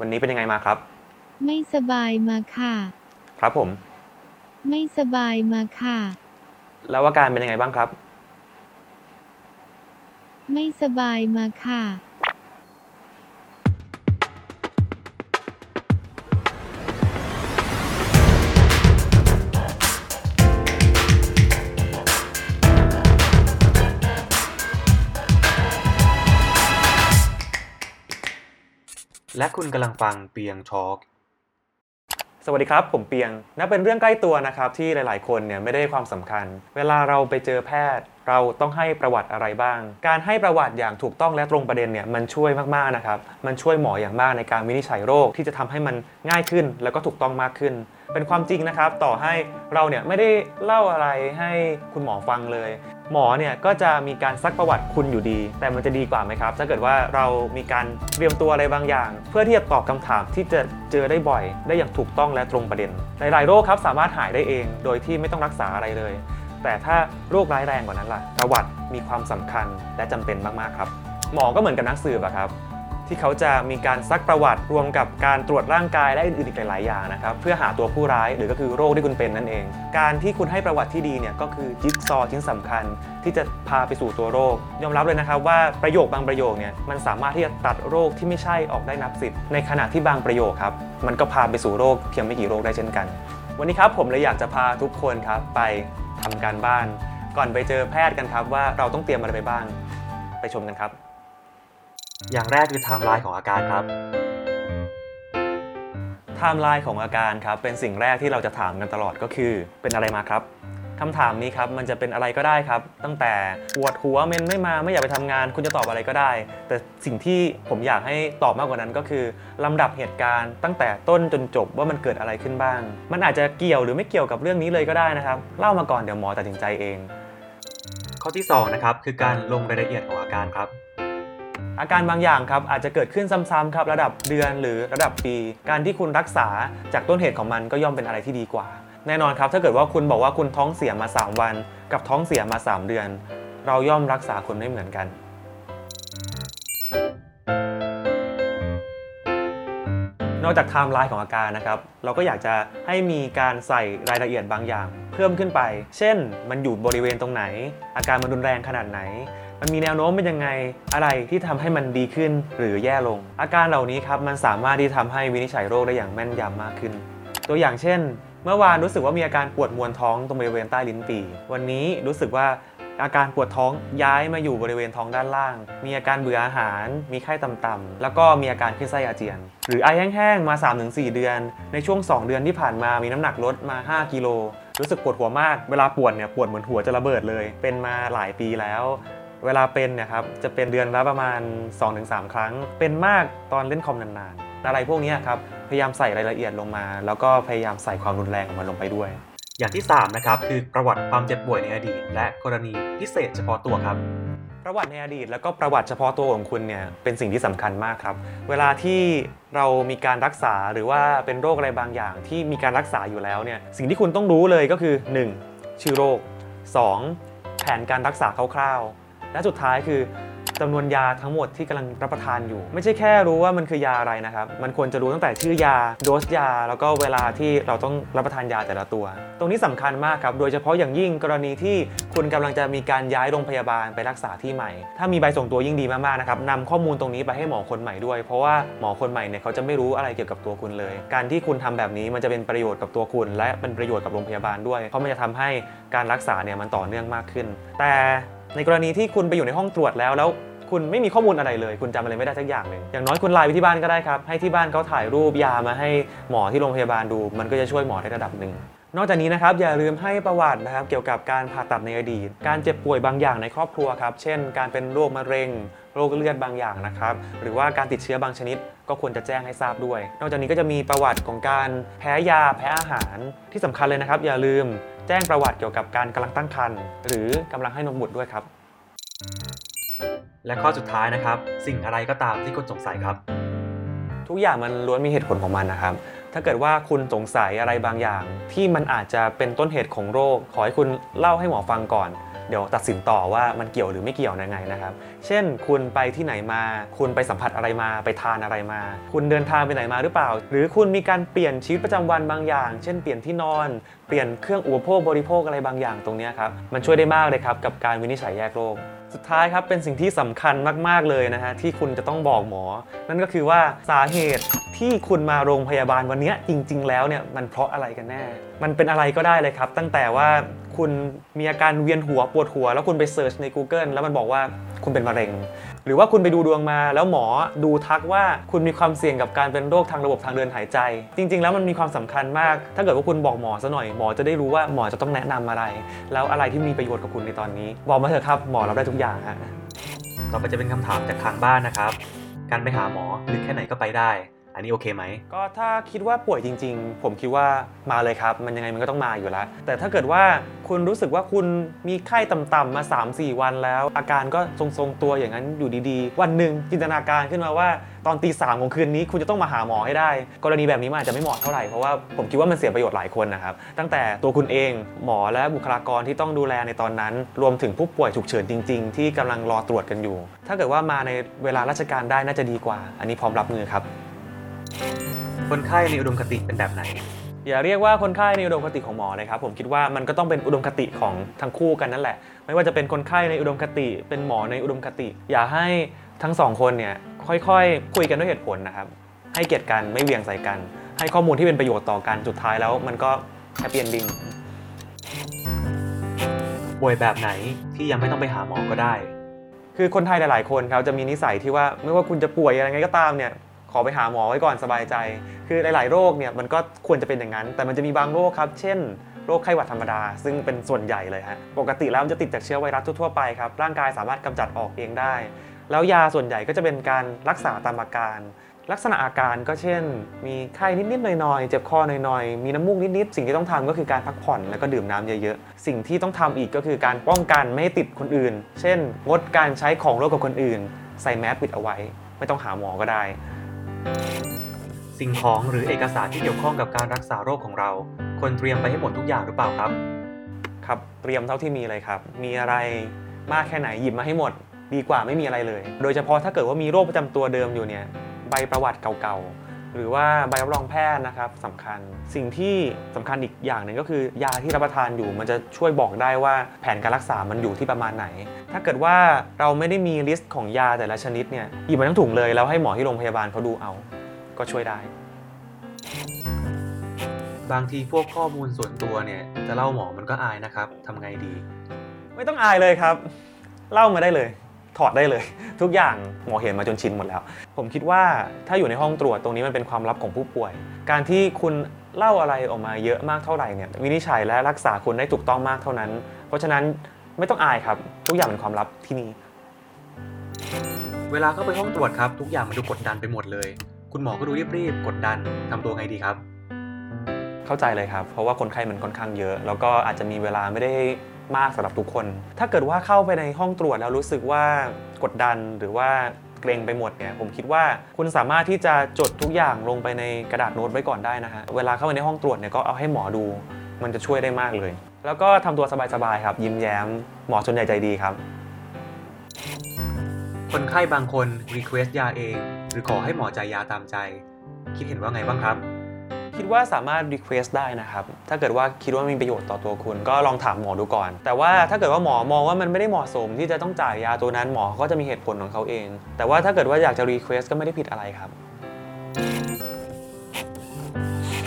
วันนี้เป็นยังไงมาครับ ไม่สบายมาค่ะ ครับผม ไม่สบายมาค่ะ แล้วอาการเป็นยังไงบ้างครับ ไม่สบายมาค่ะ และคุณกำลังฟังเปียงทอกสวัสดีครับ ผมเปียงนับเป็นเรื่องใกล้ตัวนะครับที่หลาย ๆ คนเนี่ยไม่ได้ความสำคัญ เวลาเราไปเจอแพทย์ เราต้องให้ประวัติอะไรบ้าง การให้ประวัติอย่างถูกต้องและตรงประเด็นเนี่ยมันช่วยมาก ๆ นะครับ มันช่วยหมออย่างมากในการวินิจฉัยโรคที่จะทำให้มันง่ายขึ้น แล้วก็ถูกต้องมากขึ้น เป็นความจริงนะครับ ต่อให้เราเนี่ยไม่ได้เล่าอะไรให้คุณหมอฟังเลย หมอเนี่ยก็จะมีการซักประวัติคุณอยู่ดี แต่มันจะดีกว่าไหมครับ ถ้าเกิดว่าเรามีการเตรียมตัวอะไรบางอย่าง เพื่อที่จะตอบคำถามที่จะเจอได้บ่อย ได้อย่างถูกต้องและตรงประเด็น หลายๆโรคครับสามารถหายได้เอง โดยที่ไม่ต้องรักษาอะไรเลย แต่ถ้าโรคร้ายแรงกว่านั้นล่ะ ประวัติมีความสำคัญและจำเป็นมากๆครับ หมอก็เหมือนกับนักสืบอะครับ ที่เขาจะมีการซักประวัติรวมกับการตรวจร่างกายและอื่นๆอีกหลายๆอย่างนะครับเพื่อหาตัวผู้ร้ายหรือก็คือโรคที่คุณเป็นนั่นเอง การที่คุณให้ประวัติที่ดีเนี่ยก็คือจิ๊กซอว์ชิ้นสำคัญ ที่จะพาไปสู่ตัวโรค ยอมรับเลยนะครับว่าประโยคบางประโยคเนี่ยมันสามารถที่จะตัดโรคที่ไม่ใช่ออกได้นับสิบในขณะที่บางประโยคครับมันก็พาไปสู่โรคเพียงไม่กี่โรคได้เช่นกัน วันนี้ครับผมเลยอยากจะพาทุกคนครับไปทำการบ้าน ก่อนไปเจอแพทย์กันครับว่าเราต้องเตรียมอะไรไปบ้าง ไปชมกันครับ อย่างแรกคือไทม์ไลน์ของอาการครับไทม์ไลน์ของอาการครับเป็นสิ่งแรกที่เราจะถามกันตลอดก็คือ เป็นอะไรมาครับคำถามนี้ครับมันจะเป็นอะไรก็ได้ครับ ตั้งแต่ปวดหัวเมนไม่มาไม่อยากไปทำงาน คุณจะตอบอะไรก็ได้ แต่สิ่งที่ผมอยากให้ตอบมากกว่านั้นก็คือลำดับเหตุการณ์ ตั้งแต่ต้นจนจบว่ามันเกิดอะไรขึ้นบ้าง มันอาจจะเกี่ยวหรือไม่เกี่ยวกับเรื่องนี้เลยก็ได้นะครับ เล่ามาก่อนเดี๋ยวหมอตัดสินใจเอง ข้อที่2นะครับคือการลงรายละเอียดของอาการครับ อาการบางอย่างครับอาจจะเกิดขึ้นซ้ำๆครับระดับเดือนหรือระดับปี การที่คุณรักษาจากต้นเหตุของมันก็ย่อมเป็นอะไรที่ดีกว่า แน่นอนครับ ถ้าเกิดว่าคุณบอกว่าคุณท้องเสียมา 3 วัน กับท้องเสียมา 3 เดือน เราย่อมรักษาคนไม่เหมือนกันนอกจากไทม์ไลน์ของอาการนะครับ เราก็อยากจะให้มีการใส่รายละเอียดบางอย่าง เพิ่มขึ้นไป เช่น มันอยู่บริเวณตรงไหน อาการมันรุนแรงขนาดไหน มันมีแนวโน้มเป็นยังไงอะไรที่ทำให้มันดีขึ้นหรือแย่ลง อาการเหล่านี้ครับมันสามารถที่ทำให้วินิจฉัยโรคได้อย่างแม่นยำมากขึ้น ตัวอย่างเช่น เมื่อวานรู้สึกว่ามีอาการปวดมวนท้องตรงบริเวณใต้ลิ้นปี่วันนี้รู้สึกว่าอาการปวดท้องย้ายมาอยู่บริเวณท้องด้านล่าง มีอาการเบื่ออาหาร มีไข้ต่ำๆ แล้วก็มีอาการขึ้นไส้อาเจียน หรือไอแห้งๆ มา 3-4 เดือน ในช่วง 2 เดือนที่ผ่านมามีน้ำหนักลดมา 5 กิโล รู้สึกปวดหัวมาก เวลาปวดเนี่ยปวดเหมือนหัวจะระเบิดเลย เป็นมาหลายปีแล้ว เวลาเป็นเนี่ยครับจะเป็นเดือนละประมาณ 2-3 ครั้ง เป็นมากตอนเล่นคอมนานๆ อะไรพวกนี้ครับพยายามใส่รายละเอียดลงมา แล้วก็พยายามใส่ความรุนแรงของมันลงไปด้วย อย่างที่3นะครับคือประวัติความเจ็บป่วยในอดีต และกรณีพิเศษเฉพาะตัวครับประวัติในอดีตแล้วก็ประวัติเฉพาะตัวของคุณเนี่ยเป็นสิ่งที่สำคัญมากครับ เวลาที่เรามีการรักษาหรือว่าเป็นโรคอะไรบางอย่าง ที่มีการรักษาอยู่แล้วเนี่ยสิ่งที่คุณต้องรู้เลยก็คือ 1. ชื่อโรค 2. แผนการรักษาคร่าวๆ และสุดท้ายคือจำนวนยาทั้งหมดที่กำลังรับประทานอยู่ ไม่ใช่แค่รู้ว่ามันคือยาอะไรนะครับ มันควรจะรู้ตั้งแต่ชื่อยาโดสยา แล้วก็เวลาที่เราต้องรับประทานยาแต่ละตัว ตรงนี้สำคัญมากครับ โดยเฉพาะอย่างยิ่งกรณีที่คุณกำลังจะมีการย้ายโรงพยาบาลไปรักษาที่ใหม่ ถ้ามีใบส่งตัวยิ่งดีมากๆนะครับนำข้อมูลตรงนี้ไปให้หมอคนใหม่ด้วย เพราะว่าหมอคนใหม่เนี่ยเขาจะไม่รู้อะไรเกี่ยวกับตัวคุณเลย การที่คุณทำแบบนี้มันจะเป็นประโยชน์กับตัวคุณ และเป็นประโยชน์กับโรงพยาบาลด้วย เพราะมันจะทำให้การรักษาเนี่ยมันต่อเนื่องมากขึ้น แต่ ในกรณีที่คุณไปอยู่ในห้องตรวจแล้วแล้วคุณไม่มีข้อมูลอะไรเลย คุณจำอะไรไม่ได้สักอย่างหนึ่งอย่างน้อยคุณไลน์ไปที่บ้านก็ได้ครับ ให้ที่บ้านเขาถ่ายรูปยามาให้หมอที่โรงพยาบาลดู มันก็จะช่วยหมอได้ระดับหนึ่ง นอกจากนี้นะครับอย่าลืมให้ประวัตินะครับเกี่ยวกับการผ่าตัดในอดีต การเจ็บป่วยบางอย่างในครอบครัวครับ เช่น การเป็นโรคมะเร็ง โรคเลือดบางอย่างนะครับ หรือว่าการติดเชื้อบางชนิด ก็ควรจะแจ้งให้ทราบด้วย นอกจากนี้ก็จะมีประวัติของการแพ้ยาแพ้อาหาร ที่สำคัญเลยนะครับ อย่าลืมแจ้งประวัติเกี่ยวกับการกำลังตั้งครรภ์หรือกำลังให้นมบุตรด้วยครับ และข้อสุดท้ายนะครับ สิ่งอะไรก็ตามที่คุณสงสัยครับ ทุกอย่างมันล้วนมีเหตุผลของมันนะครับ ถ้าเกิดว่าคุณสงสัยอะไรบางอย่าง ที่มันอาจจะเป็นต้นเหตุของโรค ขอให้คุณเล่าให้หมอฟังก่อน เดี๋ยวตัดสินต่อว่ามันเกี่ยวหรือไม่เกี่ยวยังไงนะครับ เช่น คุณไปที่ไหนมา คุณไปสัมผัสอะไรมา ไปทานอะไรมา คุณเดินทางไปไหนมาหรือเปล่า หรือคุณมีการเปลี่ยนชีวิตประจำวันบางอย่าง เช่น เปลี่ยนที่นอน เปลี่ยนเครื่องอุปโภคบริโภคอะไรบางอย่างตรงนี้ครับ มันช่วยได้มากเลยครับกับการวินิจฉัยแยกโรคสุดท้ายครับเป็นสิ่งที่สำคัญมาก ๆ เลยนะฮะที่คุณจะต้องบอกหมอ นั่นก็คือว่าสาเหตุที่คุณมาโรงพยาบาลวันเนี้ยจริง ๆ แล้วเนี่ยมันเพราะอะไรกันแน่ มันเป็นอะไรก็ได้เลยครับ ตั้งแต่ว่า คุณมีอาการเวียนหัวปวดหัว แล้วคุณไปเสิร์ชใน Google แล้วมันบอกว่าคุณเป็นมะเร็ง หรือว่าคุณไปดูดวงมาแล้วหมอดูทักว่าคุณมีความเสี่ยงกับการเป็นโรคทางระบบทางเดินหายใจ จริง ๆ แล้วมันมีความสำคัญมาก ถ้าเกิดว่าคุณบอกหมอซะหน่อยหมอจะได้รู้ว่าหมอจะต้องแนะนำอะไร แล้วอะไรที่มีประโยชน์กับคุณในตอนนี้ บอกมาเถอะครับหมอรับได้ทุกอย่างฮะต่อไปจะเป็นคำถามจากทางบ้านนะครับ การไปหาหมอลึกแค่ไหนก็ไปได้ อันนี้โอเคไหม ก็ถ้าคิดว่าป่วยจริง ๆ ผมคิดว่ามาเลยครับ มันยังไงมันก็ต้องมาอยู่แล้ว แต่ถ้าเกิดว่าคุณรู้สึกว่าคุณมีไข้ต่ำๆมา 3-4 วันแล้ว อาการก็ทรงๆตัวอย่างนั้นอยู่ดีๆ วันหนึ่งจินตนาการขึ้นมาว่าตอนตีสามของคืนนี้คุณจะต้องมาหาหมอให้ได้ กรณีแบบนี้มันอาจจะไม่เหมาะเท่าไหร่ เพราะว่าผมคิดว่ามันเสียประโยชน์หลายคนนะครับ ตั้งแต่ตัวคุณเองหมอและบุคลากรที่ต้องดูแลในตอนนั้น รวมถึงผู้ป่วยฉุกเฉินจริง ๆ ที่กำลังรอตรวจกันอยู่ ถ้าเกิดว่ามาในเวลาราชการได้น่าจะดีกว่า อันนี้พร้อมรับมือครับ คนไข้ในอุดมคติเป็นแบบไหน อย่าเรียกว่าคนไข้ในอุดมคติของหมอเลยครับผมคิดว่ามันก็ต้องเป็นอุดมคติของทั้งคู่กันนั่นแหละ ไม่ว่าจะเป็นคนไข้ในอุดมคติ เป็นหมอในอุดมคติ อยากให้ทั้งสองคนเนี่ยค่อยๆคุยกันด้วยเหตุผลนะครับ ให้เกียรติกันไม่เหวี่ยงใส่กัน ให้ข้อมูลที่เป็นประโยชน์ต่อกันสุดท้ายแล้ว มันก็ happy ending ป่วยแบบไหนที่ยังไม่ต้องไปหาหมอก็ได้ คือคนไทยหลาย ๆ คนครับจะมีนิสัยที่ว่าไม่ว่าคุณจะป่วยอะไรไงก็ตามเนี่ย ขอไปหาหมอไว้ก่อนสบายใจ คือหลาย ๆ โรคเนี่ยมันก็ควรจะเป็นอย่างนั้น แต่มันจะมีบางโรคครับ เช่นโรคไข้หวัดธรรมดา ซึ่งเป็นส่วนใหญ่เลยฮะปกติแล้วมันจะติดจากเชื้อไวรัสทั่วๆไปครับร่างกายสามารถกำจัดออกเองได้ แล้วยาส่วนใหญ่ก็จะเป็นการรักษาตามอาการ ลักษณะอาการก็เช่น มีไข้นิดๆหน่อยๆเจ็บคอหน่อยๆมีน้ำมูกนิดๆสิ่งที่ต้องทำก็คือการพักผ่อนแล้วก็ดื่มน้ำเยอะๆสิ่งที่ต้องทำอีกก็คือการป้องกันไม่ให้ติดคนอื่น เช่น งดการใช้ของร่วมกับคนอื่น ใส่แมสปิดเอาไว้ ไม่ต้องหาหมอก็ได้ สิ่งของหรือเอกสารที่เกี่ยวข้องกับการรักษาโรคของเราควรเตรียมไปให้หมดทุกอย่างหรือเปล่าครับ ครับเตรียมเท่าที่มีเลยครับ มีอะไรมากแค่ไหนหยิบมาให้หมด ดีกว่าไม่มีอะไรเลย โดยเฉพาะถ้าเกิดว่ามีโรคประจำตัวเดิมอยู่เนี่ยใบประวัติเก่าๆ หรือว่าใบรับรองแพทย์นะครับสำคัญ สิ่งที่สำคัญอีกอย่างหนึ่งก็คือยาที่รับประทานอยู่ มันจะช่วยบอกได้ว่าแผนการรักษามันอยู่ที่ประมาณไหน ถ้าเกิดว่าเราไม่ได้มี list ของยาแต่ละชนิดเนี่ยหยิบมาทั้งถุงเลยแล้วให้หมอที่โรงพยาบาลเขาดูเอา ก็ช่วยได้ บางทีพวกข้อมูลส่วนตัวเนี่ยจะเล่าหมอมันก็อายนะครับทำไงดี ไม่ต้องอายเลยครับ เล่ามาได้เลย ถอดได้เลย ทุกอย่างหมอเห็นมาจนชินหมดแล้ว ผมคิดว่าถ้าอยู่ในห้องตรวจตรงนี้มันเป็นความลับของผู้ป่วย การที่คุณเล่าอะไรออกมาเยอะมากเท่าไหร่เนี่ยวินิจฉัยและรักษาคุณได้ถูกต้องมากเท่านั้น เพราะฉะนั้นไม่ต้องอายครับ ทุกอย่างเป็นความลับที่นี่ เวลาเข้าไปห้องตรวจครับ ทุกอย่างมันดูกดดันไปหมดเลย คุณหมอก็ดูรีบๆกดดันทำตัวไงดีครับ เข้าใจเลยครับ เพราะว่าคนไข้มันค่อนข้างเยอะ แล้วก็อาจจะมีเวลาไม่ได้ มากสำหรับทุกคน ถ้าเกิดว่าเข้าไปในห้องตรวจแล้วรู้สึกว่ากดดันหรือว่าเกรงไปหมดเนี่ยผมคิดว่าคุณสามารถที่จะจดทุกอย่างลงไปในกระดาษโน้ตไว้ก่อนได้นะฮะเวลาเข้าไปในห้องตรวจเนี่ยก็เอาให้หมอดู มันจะช่วยได้มากเลย แล้วก็ทำตัวสบายๆครับ ยิ้มแย้ม หมอส่วนใหญ่ใจดีครับ คนไข้บางคน request ยาเอง หรือขอให้หมอจ่ายยาตามใจ คิดเห็นว่าไงบ้างครับ คิดว่าสามารถ request ได้นะครับ ถ้าเกิดว่าคิดว่ามีประโยชน์ต่อตัวคุณ ก็ลองถามหมอดูก่อน แต่ว่าถ้าเกิดว่าหมอมองว่ามันไม่ได้เหมาะสมที่จะต้องจ่ายยาตัวนั้นหมอก็จะมีเหตุผลของเขาเอง แต่ว่าถ้าเกิดว่าอยากจะ request ก็ไม่ได้ผิดอะไรครับ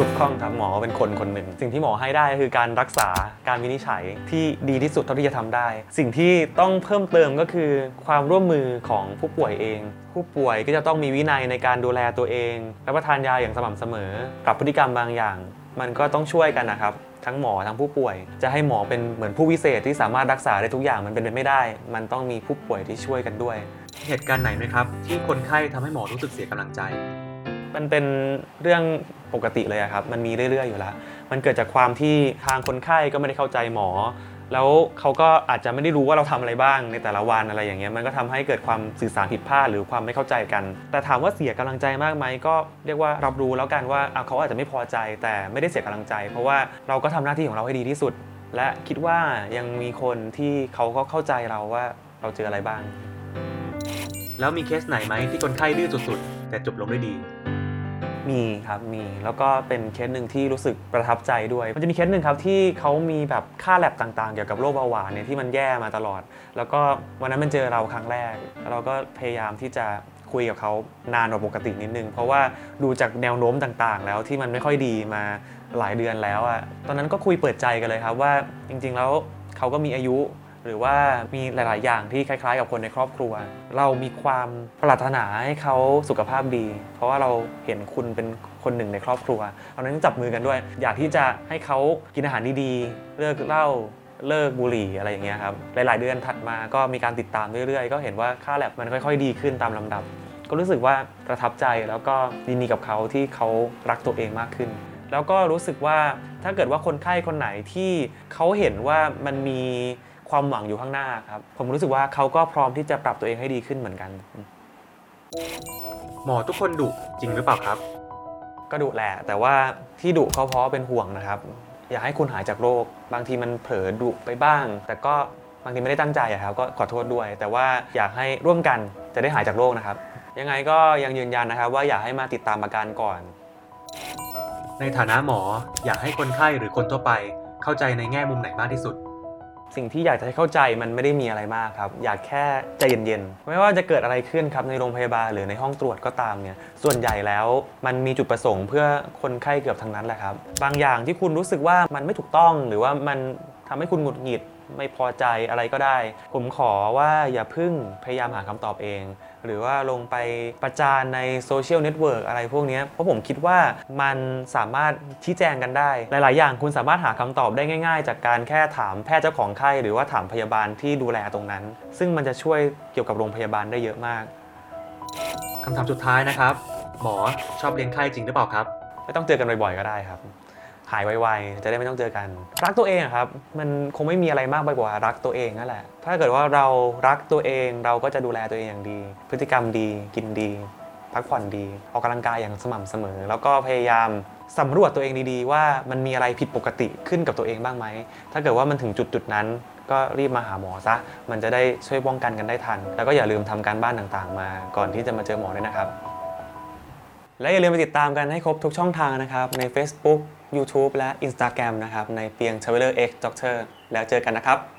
ถูกต้องครับหมอเป็นคนคนหนึ่ง สิ่งที่หมอให้ได้ก็คือการรักษาการวินิจฉัยที่ดีที่สุดเท่าที่จะทำได้ สิ่งที่ต้องเพิ่มเติมก็คือความร่วมมือของผู้ป่วยเอง ผู้ป่วยก็จะต้องมีวินัยในการดูแลตัวเองรับประทานยาอย่างสม่ำเสมอปรับพฤติกรรมบางอย่าง มันก็ต้องช่วยกันนะครับทั้งหมอทั้งผู้ป่วย จะให้หมอเป็นเหมือนผู้วิเศษที่สามารถรักษาได้ทุกอย่างมันเป็นไปไม่ได้ มันต้องมีผู้ป่วยที่ช่วยกันด้วย เหตุการณ์ไหนไหมครับ ที่คนไข้ทำให้หมอรู้สึกเสียกำลังใจ มันเป็นเรื่องปกติเลยอะครับ มันมีเรื่อยๆอยู่แล้ว มันเกิดจากความที่ทางคนไข้ก็ไม่ได้เข้าใจหมอ แล้วเขาก็อาจจะไม่ได้รู้ว่าเราทำอะไรบ้างในแต่ละวันอะไรอย่างเงี้ย มันก็ทำให้เกิดความสื่อสารผิดพลาดหรือความไม่เข้าใจกัน แต่ถามว่าเสียกำลังใจมากไหมก็เรียกว่ารับรู้แล้วกันว่าเขาอาจจะไม่พอใจแต่ไม่ได้เสียกำลังใจ เพราะว่าเราก็ทำหน้าที่ของเราให้ดีที่สุด และคิดว่ายังมีคนที่เขาก็เข้าใจเราว่าเราเจออะไรบ้าง แล้วมีเคสไหนไหมที่คนไข้ดื้อสุดๆแต่จบลงด้วยดี มีครับมีแล้วก็เป็นเคสหนึ่งที่รู้สึกประทับใจด้วย มันจะมีเคสหนึ่งครับที่เขามีแบบค่าแลบต่างๆ เกี่ยวกับโรคเบาหวานเนี่ยที่มันแย่มาตลอด แล้วก็วันนั้นมันเจอเราครั้งแรก เราก็พยายามที่จะคุยกับเขานานกว่าปกตินิดนึง เพราะว่าดูจากแนวโน้มต่างๆ แล้วที่มันไม่ค่อยดีมาหลายเดือนแล้วอะตอนนั้นก็คุยเปิดใจกันเลยครับว่าจริงๆแล้วเขาก็มีอายุ หรือว่ามีหลาย ๆ อย่างที่คล้าย ๆ กับคนในครอบครัว เรามีความปรารถนาให้เขาสุขภาพดี เพราะว่าเราเห็นคุณเป็นคนหนึ่งในครอบครัวเอานั้นจับมือกันด้วย อยากที่จะให้เขากินอาหารดี ๆ เลิกเหล้าเลิกบุหรี่อะไรอย่างเงี้ยครับหลาย ๆ เดือนถัดมาก็มีการติดตามเรื่อย ๆ ก็เห็นว่าค่าแลบมันค่อย ๆ ดีขึ้นตามลำดับ ก็รู้สึกว่าประทับใจแล้วก็ยินดีกับเขาที่เขารักตัวเองมากขึ้นแล้วก็รู้สึกว่าถ้าเกิดว่าคนไข้คนไหนที่เขาเห็นว่ามันมี ความหวังอยู่ข้างหน้าครับ ผมรู้สึกว่าเขาก็พร้อมที่จะปรับตัวเองให้ดีขึ้นเหมือนกัน หมอทุกคนดุจริงหรือเปล่าครับ ก็ดุแหละ แต่ว่าที่ดุเขาเพราะเป็นห่วงนะครับ อยากให้คุณหายจากโรค บางทีมันเผลอดุไปบ้าง แต่ก็บางทีไม่ได้ตั้งใจอะครับ ก็ขอโทษด้วย แต่ว่าอยากให้ร่วมกันจะได้หายจากโรคนะครับ ยังไงก็ยังยืนยันนะครับ ว่าอยากให้มาติดตามอาการก่อน ในฐานะหมออยากให้คนไข้หรือคนทั่วไป เข้าใจในแง่มุมไหนมากที่สุด สิ่งที่อยากจะให้เข้าใจมันไม่ได้มีอะไรมากครับ อยากแค่ใจเย็นๆ ไม่ว่าจะเกิดอะไรขึ้นครับในโรงพยาบาลหรือในห้องตรวจก็ตามเนี่ยส่วนใหญ่แล้วมันมีจุดประสงค์เพื่อคนไข้เกือบทั้งนั้นแหละครับ บางอย่างที่คุณรู้สึกว่ามันไม่ถูกต้องหรือว่ามันทำให้คุณหงุดหงิด ไม่พอใจอะไรก็ได้ ผมขอว่าอย่าเพิ่งพยายามหาคำตอบเอง หรือว่าลงไปประจานใน social network อะไรพวกเนี้ยเพราะผมคิดว่ามันสามารถชี้แจงกันได้ หลาย ๆ อย่างคุณสามารถหาคำตอบได้ง่าย ๆ จากการแค่ถามแพทย์เจ้าของไข้หรือว่าถามพยาบาลที่ดูแลตรงนั้น ซึ่งมันจะช่วยเกี่ยวกับโรงพยาบาลได้เยอะมากคำถามสุดท้ายนะครับ หมอชอบเลี้ยงไข้จริงหรือเปล่าครับ ไม่ต้องเจอกันบ่อยๆก็ได้ครับ หายไวๆ จะได้ไม่ต้องเจอกัน รักตัวเองครับ มันคงไม่มีอะไรมากไปกว่ารักตัวเองนั่นแหละ ถ้าเกิดว่าเรารักตัวเองเราก็จะดูแลตัวเองอย่างดี พฤติกรรมดี กินดี พักผ่อนดี ออกกำลังกายอย่างสม่ำเสมอ แล้วก็พยายามสำรวจตัวเองดีๆ ว่ามันมีอะไรผิดปกติขึ้นกับตัวเองบ้างไหม ถ้าเกิดว่ามันถึงจุดจุดๆนั้น ก็รีบมาหาหมอซะ มันจะได้ช่วยป้องกันกันได้ทัน แล้วก็อย่าลืมทำการบ้านต่างๆ มา ก่อนที่จะมาเจอหมอด้วยนะครับ และอย่าลืมไปติดตามกันให้ครบทุกช่องทางนะครับใน Facebook YouTube และ Instagram นะครับในเพียง Traveler X Doctor แล้วเจอกันนะครับ